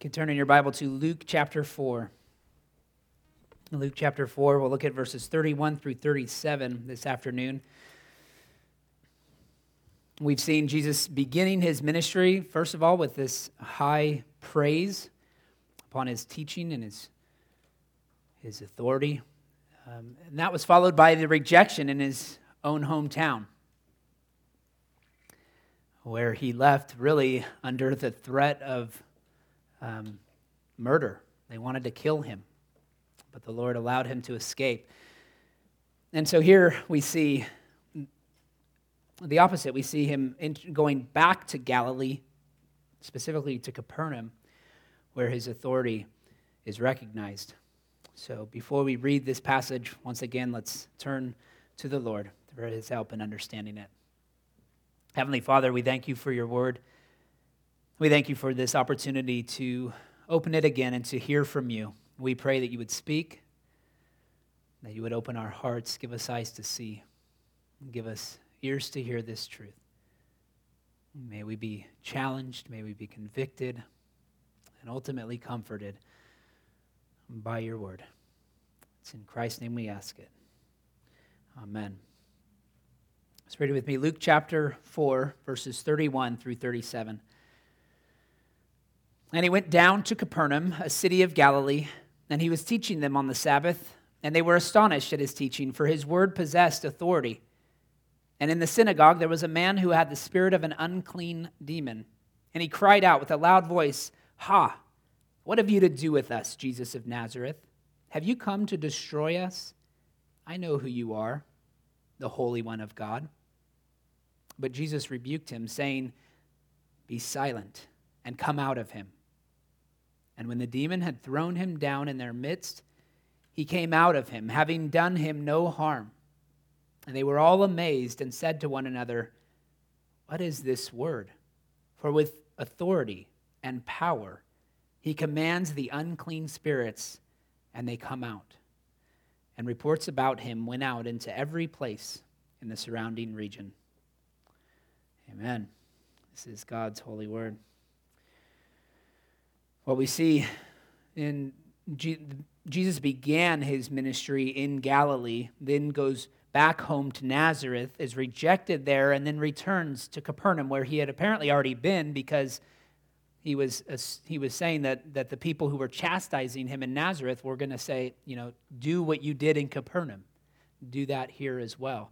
You can turn in your Bible to Luke chapter 4. Luke chapter 4, we'll look at verses 31 through 37 this afternoon. We've seen Jesus beginning his ministry, first of all, with this high praise upon his teaching and his, his authority. Um, and that was followed by the rejection in his own hometown, where he left really under the threat of um, murder. They wanted to kill him, but the Lord allowed him to escape. And so here we see the opposite. We see him going back to Galilee, specifically to Capernaum, where his authority is recognized. So before we read this passage, once again, let's turn to the Lord for his help in understanding it. Heavenly Father, we thank you for your word. We thank you for this opportunity to open it again and to hear from you. We pray that you would speak, that you would open our hearts, give us eyes to see, give us ears to hear this truth. May we be challenged, may we be convicted, and ultimately comforted by your word. It's in Christ's name we ask it. Amen. Let's read it with me. Luke chapter 4, verses 31 through 37. And he went down to Capernaum, a city of Galilee, and he was teaching them on the Sabbath. And they were astonished at his teaching, for his word possessed authority. And in the synagogue there was a man who had the spirit of an unclean demon. And he cried out with a loud voice, Ha! What have you to do with us, Jesus of Nazareth? Have you come to destroy us? I know who you are, the Holy One of God. But Jesus rebuked him, saying, Be silent and come out of him. And when the demon had thrown him down in their midst, he came out of him, having done him no harm. And they were all amazed and said to one another, What is this word? For with authority and power he commands the unclean spirits, and they come out. And reports about him went out into every place in the surrounding region. Amen. This is God's holy word. What we see in Jesus began his ministry in Galilee, then goes back home to Nazareth, is rejected there, and then returns to Capernaum, where he had apparently already been because he was, he was saying that, that the people who were chastising him in Nazareth were going to say, you know, do what you did in Capernaum. Do that here as well.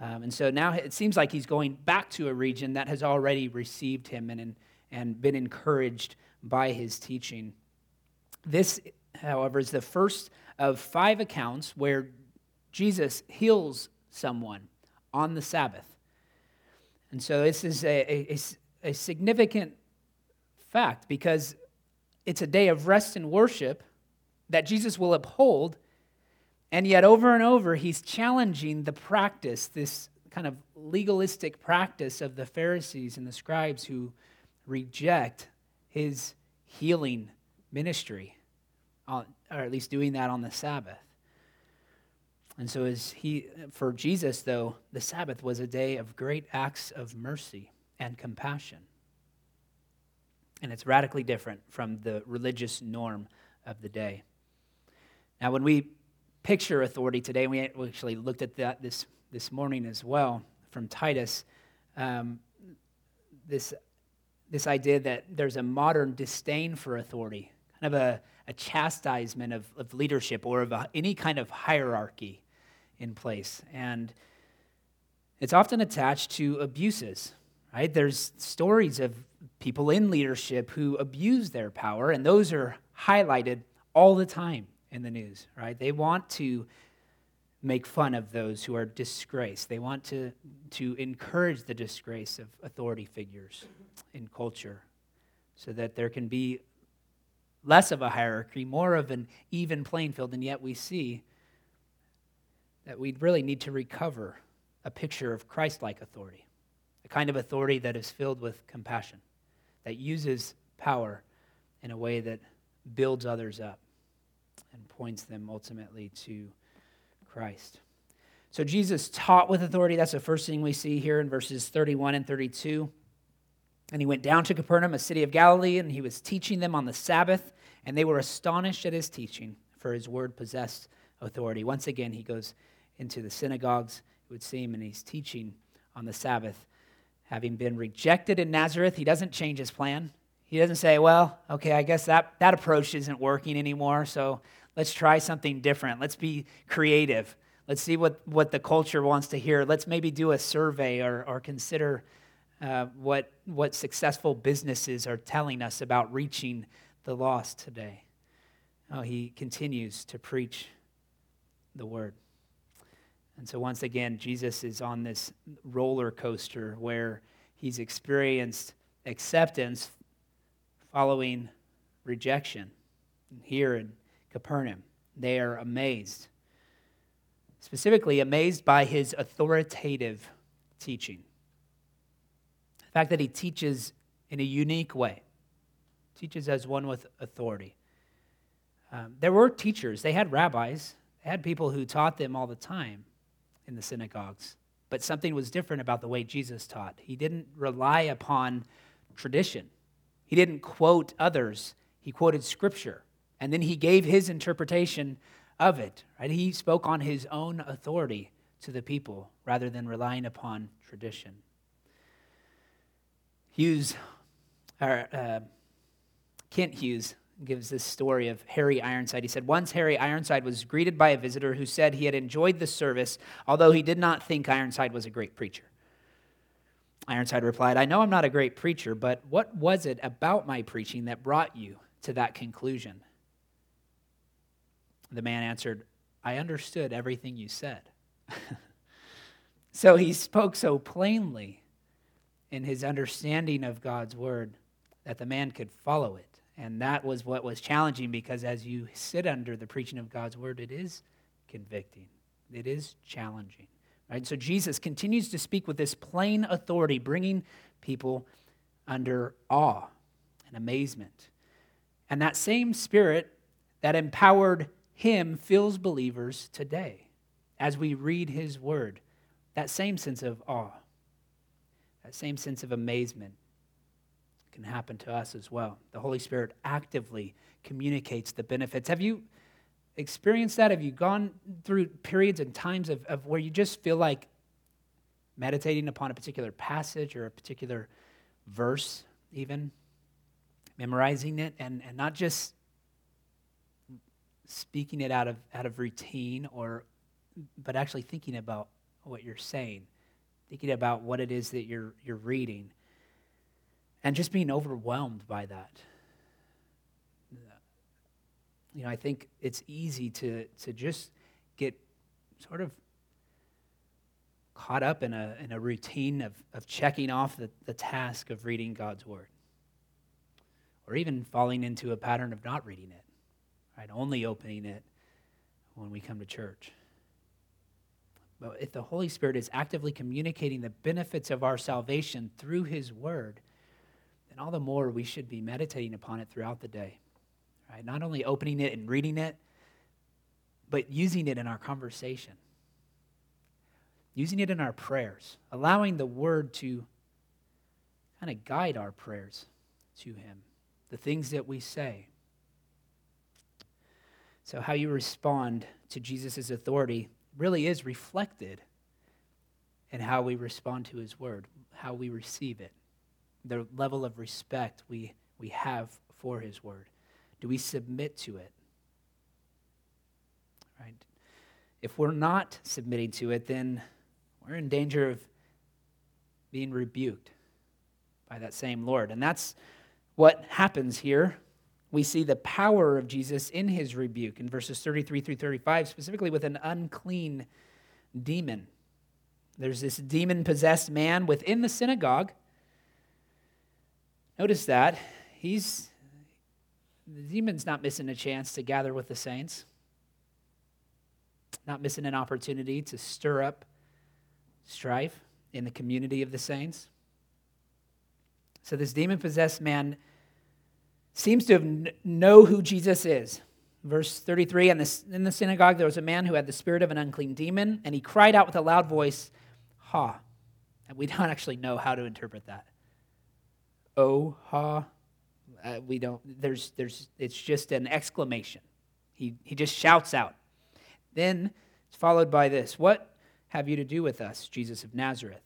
Um, and so now it seems like he's going back to a region that has already received him and, and been encouraged by his teaching. This, however, is the first of five accounts where Jesus heals someone on the Sabbath. And so this is a, a, a significant fact because it's a day of rest and worship that Jesus will uphold. And yet, over and over, he's challenging the practice, this kind of legalistic practice of the Pharisees and the scribes who reject his healing ministry, or at least doing that on the Sabbath. And so, as he, for Jesus, though, the Sabbath was a day of great acts of mercy and compassion. And it's radically different from the religious norm of the day. Now, when we picture authority today, we actually looked at that this, this morning as well from Titus. Um, this this idea that there's a modern disdain for authority, kind of a, a chastisement of, of leadership or of a, any kind of hierarchy in place. And it's often attached to abuses, right? There's stories of people in leadership who abuse their power, and those are highlighted all the time in the news, right? They want to make fun of those who are disgraced. They want to, to encourage the disgrace of authority figures in culture so that there can be less of a hierarchy, more of an even playing field, and yet we see that we really need to recover a picture of Christ like authority, a kind of authority that is filled with compassion, that uses power in a way that builds others up and points them ultimately to Christ. So Jesus taught with authority. That's the first thing we see here in verses 31 and 32. And he went down to Capernaum, a city of Galilee, and he was teaching them on the Sabbath, and they were astonished at his teaching, for his word possessed authority. Once again, he goes into the synagogues, it would seem, and he's teaching on the Sabbath. Having been rejected in Nazareth, he doesn't change his plan. He doesn't say, well, okay, I guess that, that approach isn't working anymore, so let's try something different. Let's be creative. Let's see what, what the culture wants to hear. Let's maybe do a survey or, or consider uh, what, what successful businesses are telling us about reaching the lost today. Oh, he continues to preach the word. And so, once again, Jesus is on this roller coaster where he's experienced acceptance following rejection. Here in Capernaum, they are amazed. Specifically, amazed by his authoritative teaching. The fact that he teaches in a unique way, teaches as one with authority. Um, there were teachers, they had rabbis, they had people who taught them all the time in the synagogues. But something was different about the way Jesus taught. He didn't rely upon tradition, he didn't quote others, he quoted scripture. And then he gave his interpretation of it. Right? He spoke on his own authority to the people rather than relying upon tradition. Hughes, or uh, Kent Hughes, gives this story of Harry Ironside. He said, Once Harry Ironside was greeted by a visitor who said he had enjoyed the service, although he did not think Ironside was a great preacher. Ironside replied, I know I'm not a great preacher, but what was it about my preaching that brought you to that conclusion? The man answered, I understood everything you said. so he spoke so plainly in his understanding of God's word that the man could follow it. And that was what was challenging because as you sit under the preaching of God's word, it is convicting, it is challenging. Right? So Jesus continues to speak with this plain authority, bringing people under awe and amazement. And that same spirit that empowered him fills believers today as we read his word. That same sense of awe, that same sense of amazement can happen to us as well. The Holy Spirit actively communicates the benefits. Have you experienced that? Have you gone through periods and times of, of where you just feel like meditating upon a particular passage or a particular verse, even memorizing it, and, and not just speaking it out of, out of routine or but actually thinking about what you're saying, thinking about what it is that you're, you're reading and just being overwhelmed by that. You know, I think it's easy to, to just get sort of caught up in a, in a routine of, of checking off the, the task of reading God's Word, or even falling into a pattern of not reading it, right? Only opening it when we come to church. But if the Holy Spirit is actively communicating the benefits of our salvation through His Word, then all the more we should be meditating upon it throughout the day. Right? Not only opening it and reading it, but using it in our conversation, using it in our prayers, allowing the word to kind of guide our prayers to Him, the things that we say. So, how you respond to Jesus' authority really is reflected in how we respond to His word, how we receive it the level of respect we, we have for his word? Do we submit to it? Right? If we're not submitting to it, then we're in danger of being rebuked by that same Lord. And that's what happens here. We see the power of Jesus in his rebuke in verses 33 through 35, specifically with an unclean demon. There's this demon possessed man within the synagogue Notice that. He's the demon's not missing a chance to gather with the saints, not missing an opportunity to stir up strife in the community of the saints. So this demon possessed man seems to have know who Jesus is. Verse 33 in the, in the synagogue, there was a man who had the spirit of an unclean demon, and he cried out with a loud voice, Ha. And we don't actually know how to interpret that. oh, ha. Uh, we don't, there's, there's, it's just an exclamation. He, he just shouts out. Then it's followed by this What have you to do with us, Jesus of Nazareth?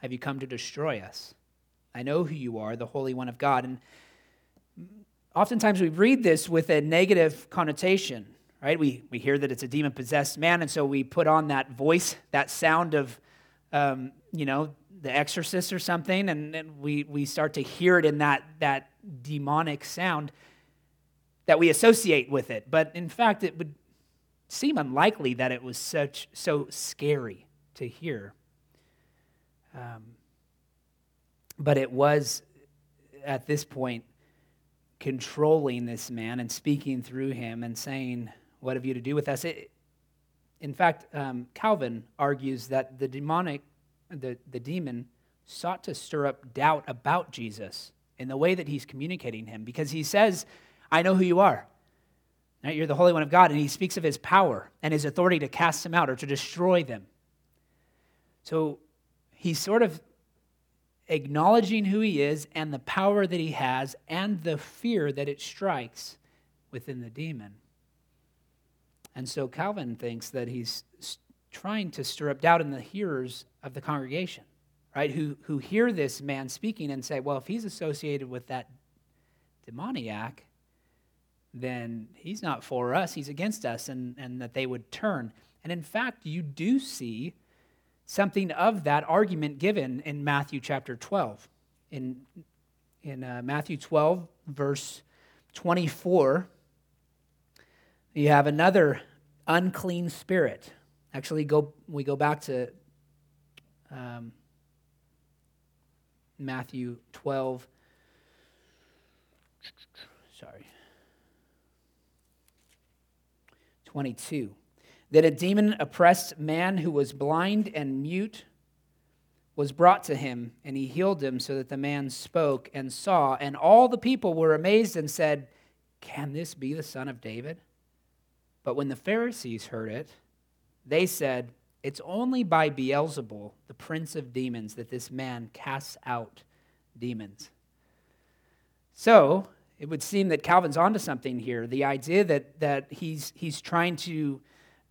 Have you come to destroy us? I know who you are, the Holy One of God. And oftentimes we read this with a negative connotation, right? We, we hear that it's a demon possessed man, and so we put on that voice, that sound of, um, you know, the exorcist or something, and, and we, we start to hear it in that, that demonic sound that we associate with it. But in fact, it would seem unlikely that it was such so scary to hear. Um, but it was at this point controlling this man and speaking through him and saying, What have you to do with us? It, in fact, um, Calvin argues that the demonic, the, the demon, sought to stir up doubt about Jesus in the way that he's communicating him because he says, I know who you are. Right? You're the Holy One of God. And he speaks of his power and his authority to cast them out or to destroy them. So he's sort of acknowledging who he is and the power that he has and the fear that it strikes within the demon. And so Calvin thinks that he's trying to stir up doubt in the hearers of the congregation, right? Who, who hear this man speaking and say, well, if he's associated with that demoniac, then he's not for us, he's against us, and, and that they would turn. And in fact, you do see something of that argument given in Matthew chapter 12. In, in uh, Matthew 12, verse 24, you have another unclean spirit. Actually, go, we go back to um, Matthew 12. Sorry. 22 that a demon oppressed man who was blind and mute was brought to him, and he healed him so that the man spoke and saw. And all the people were amazed and said, Can this be the son of David? But when the Pharisees heard it, they said, It's only by Beelzebul, the prince of demons, that this man casts out demons. So, it would seem that Calvin's onto something here. The idea that, that he's, he's trying to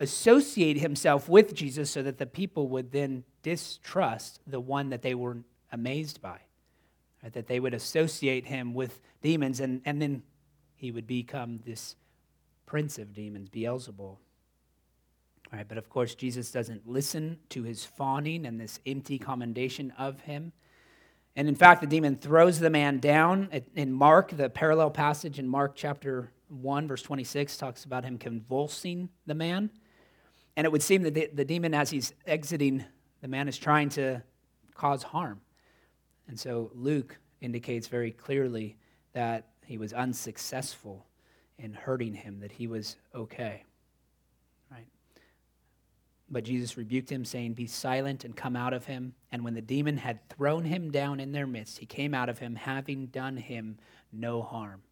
associate himself with Jesus so that the people would then distrust the one that they were amazed by. Right? That they would associate him with demons, and, and then he would become this prince of demons, Beelzebul. Right, but of course, Jesus doesn't listen to his fawning and this empty commendation of him. And in fact, the demon throws the man down. In Mark, the parallel passage in Mark chapter 1, verse 26, talks about him convulsing the man. And it would seem that the, the demon, as he's exiting, the man is trying to cause harm. And so Luke indicates very clearly that he was unsuccessful in hurting him, that he was okay. But Jesus rebuked him, saying, Be silent and come out of him. And when the demon had thrown him down in their midst, he came out of him, having done him no harm.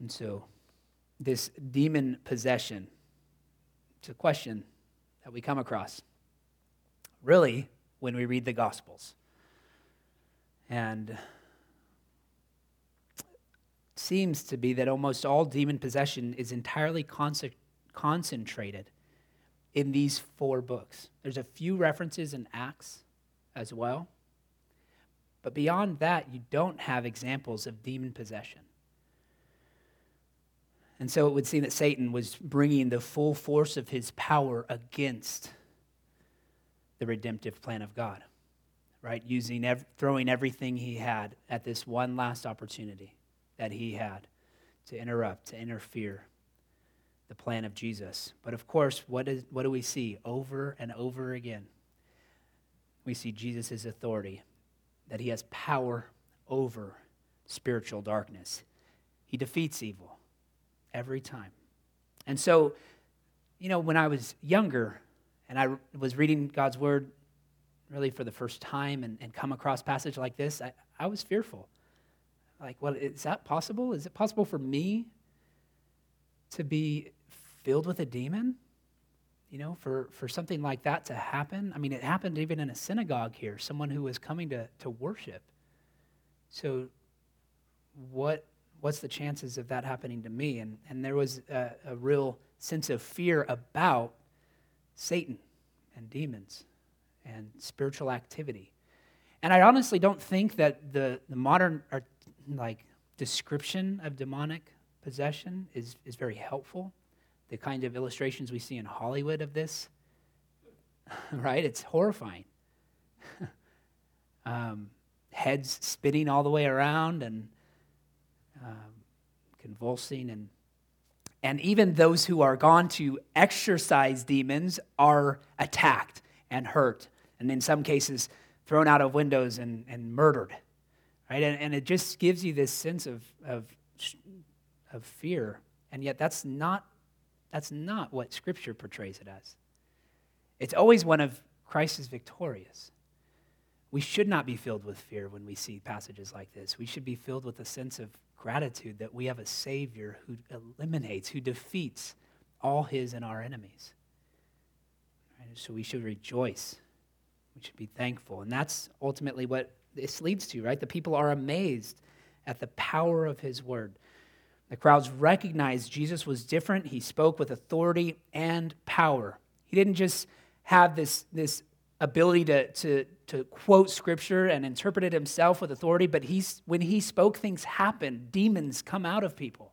And so, this demon possession it's a question that we come across really when we read the Gospels. And seems to be that almost all demon possession is entirely concentrated in these four books. There's a few references in Acts as well. But beyond that, you don't have examples of demon possession. And so it would seem that Satan was bringing the full force of his power against the redemptive plan of God, right? Using, ev- throwing everything he had at this one last opportunity that he had to interrupt, to interfere the plan of Jesus. But of course, what, is, what do we see over and over again? We see Jesus' authority, that he has power over spiritual darkness. He defeats evil every time. And so, you know, when I was younger and I was reading God's word really for the first time and, and come across passage like this, I, I was fearful. Like, well, is that possible? Is it possible for me to be filled with a demon? You know, for, for something like that to happen? I mean, it happened even in a synagogue here, someone who was coming to, to worship. So, what what's the chances of that happening to me? And and there was a, a real sense of fear about Satan and demons and spiritual activity. And I honestly don't think that the, the modern like description of demonic possession is, is very helpful. The kind of illustrations we see in Hollywood of this, right? It's horrifying. um, heads spinning all the way around and um, convulsing and and even those who are gone to exorcise demons are attacked and hurt and in some cases thrown out of windows and, and murdered right and, and it just gives you this sense of, of, of fear and yet that's not that's not what scripture portrays it as it's always one of christ is victorious we should not be filled with fear when we see passages like this we should be filled with a sense of gratitude that we have a savior who eliminates who defeats all his and our enemies right? so we should rejoice we should be thankful. And that's ultimately what this leads to, right? The people are amazed at the power of his word. The crowds recognized Jesus was different. He spoke with authority and power. He didn't just have this, this ability to, to, to quote scripture and interpret it himself with authority, but he's, when he spoke, things happened. Demons come out of people.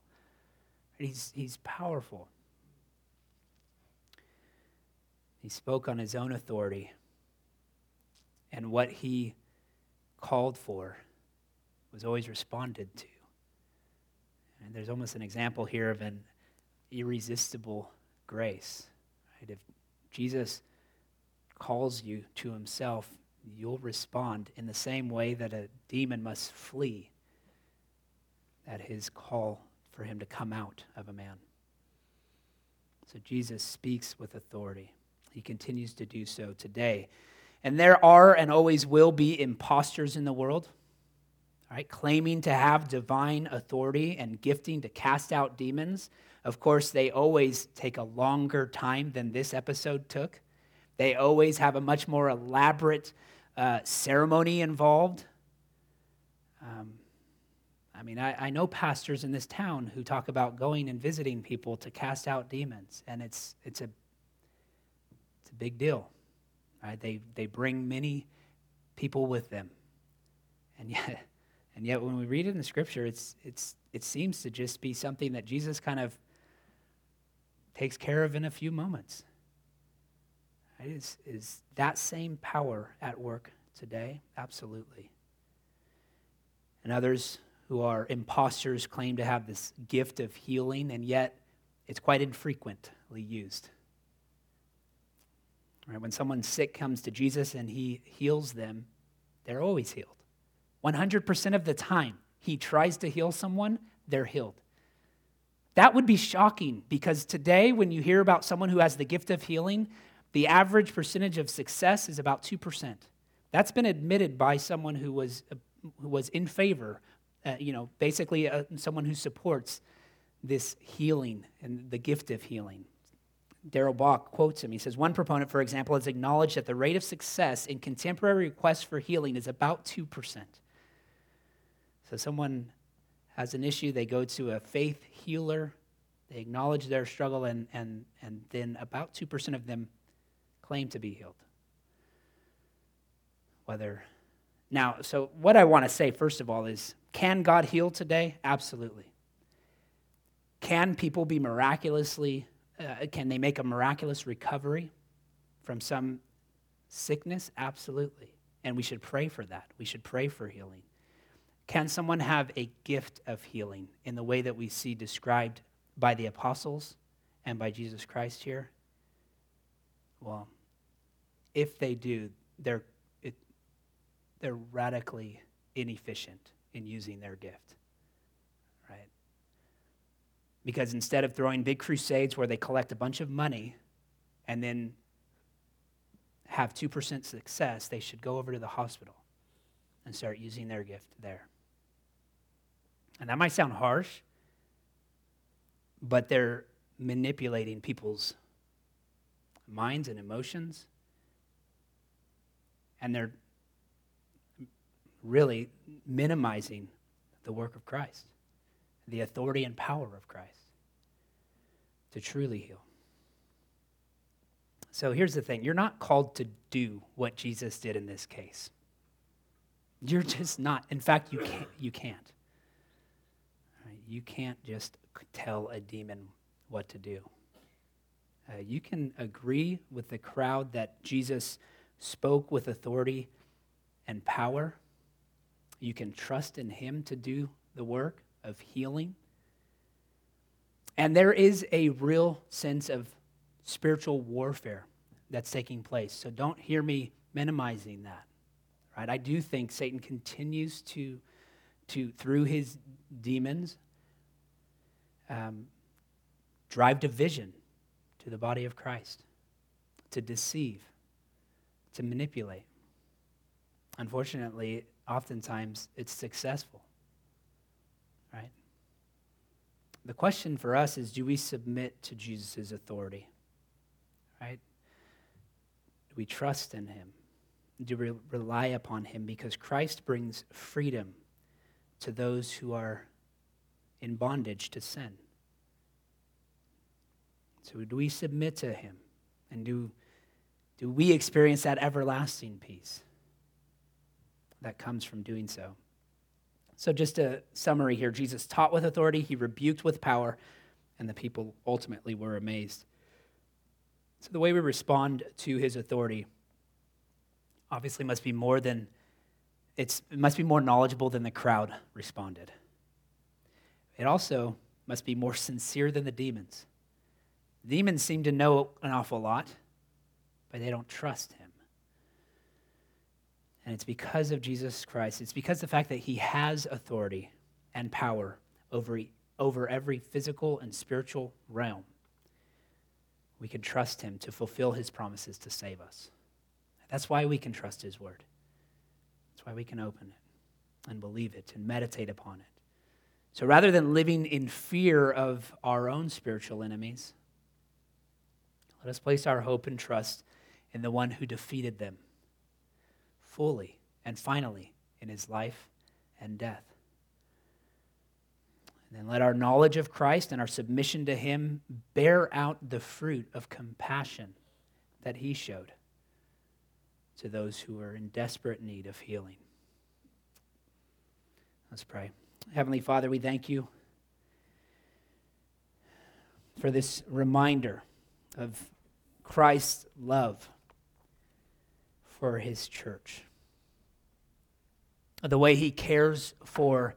He's, he's powerful. He spoke on his own authority and what he called for was always responded to. And there's almost an example here of an irresistible grace. Right? If Jesus calls you to himself, you'll respond in the same way that a demon must flee at his call for him to come out of a man. So Jesus speaks with authority. He continues to do so today. And there are and always will be imposters in the world, right, claiming to have divine authority and gifting to cast out demons. Of course, they always take a longer time than this episode took. They always have a much more elaborate uh, ceremony involved. Um, I mean, I, I know pastors in this town who talk about going and visiting people to cast out demons, and it's, it's, a, it's a big deal. Right? They, they bring many people with them. And yet, and yet when we read it in the scripture, it's, it's, it seems to just be something that Jesus kind of takes care of in a few moments. Is, is that same power at work today? Absolutely. And others who are imposters claim to have this gift of healing, and yet it's quite infrequently used. Right? When someone sick comes to Jesus and he heals them, they're always healed. 100% of the time he tries to heal someone, they're healed. That would be shocking because today, when you hear about someone who has the gift of healing, the average percentage of success is about 2%. That's been admitted by someone who was, uh, who was in favor, uh, you know, basically uh, someone who supports this healing and the gift of healing. Darrell Bock quotes him. He says, One proponent, for example, has acknowledged that the rate of success in contemporary requests for healing is about 2%. So someone has an issue, they go to a faith healer, they acknowledge their struggle, and, and, and then about 2% of them claim to be healed. Whether now, so what I want to say, first of all, is can God heal today? Absolutely. Can people be miraculously uh, can they make a miraculous recovery from some sickness? Absolutely. And we should pray for that. We should pray for healing. Can someone have a gift of healing in the way that we see described by the apostles and by Jesus Christ here? Well, if they do, they're, it, they're radically inefficient in using their gift. Right? Because instead of throwing big crusades where they collect a bunch of money and then have 2% success, they should go over to the hospital and start using their gift there. And that might sound harsh, but they're manipulating people's minds and emotions. And they're really minimizing the work of Christ, the authority and power of Christ to truly heal. So here's the thing you're not called to do what Jesus did in this case. You're just not. In fact, you can't. You can't. You can't just tell a demon what to do. Uh, you can agree with the crowd that Jesus spoke with authority and power. You can trust in him to do the work of healing. And there is a real sense of spiritual warfare that's taking place. So don't hear me minimizing that. Right? I do think Satan continues to, to through his demons, um, drive division to the body of Christ, to deceive, to manipulate. Unfortunately, oftentimes it's successful. Right? The question for us is do we submit to Jesus' authority? Right? Do we trust in him? Do we rely upon him? Because Christ brings freedom to those who are in bondage to sin. So, do we submit to him? And do, do we experience that everlasting peace that comes from doing so? So, just a summary here Jesus taught with authority, he rebuked with power, and the people ultimately were amazed. So, the way we respond to his authority obviously must be more than it's, it must be more knowledgeable than the crowd responded. It also must be more sincere than the demons. Demons seem to know an awful lot, but they don't trust him. And it's because of Jesus Christ. It's because the fact that he has authority and power over, over every physical and spiritual realm. We can trust him to fulfill his promises to save us. That's why we can trust his word. That's why we can open it and believe it and meditate upon it. So rather than living in fear of our own spiritual enemies, let us place our hope and trust in the one who defeated them fully and finally in his life and death. And then let our knowledge of Christ and our submission to him bear out the fruit of compassion that he showed to those who are in desperate need of healing. Let's pray. Heavenly Father, we thank you for this reminder of Christ's love for his church. The way he cares for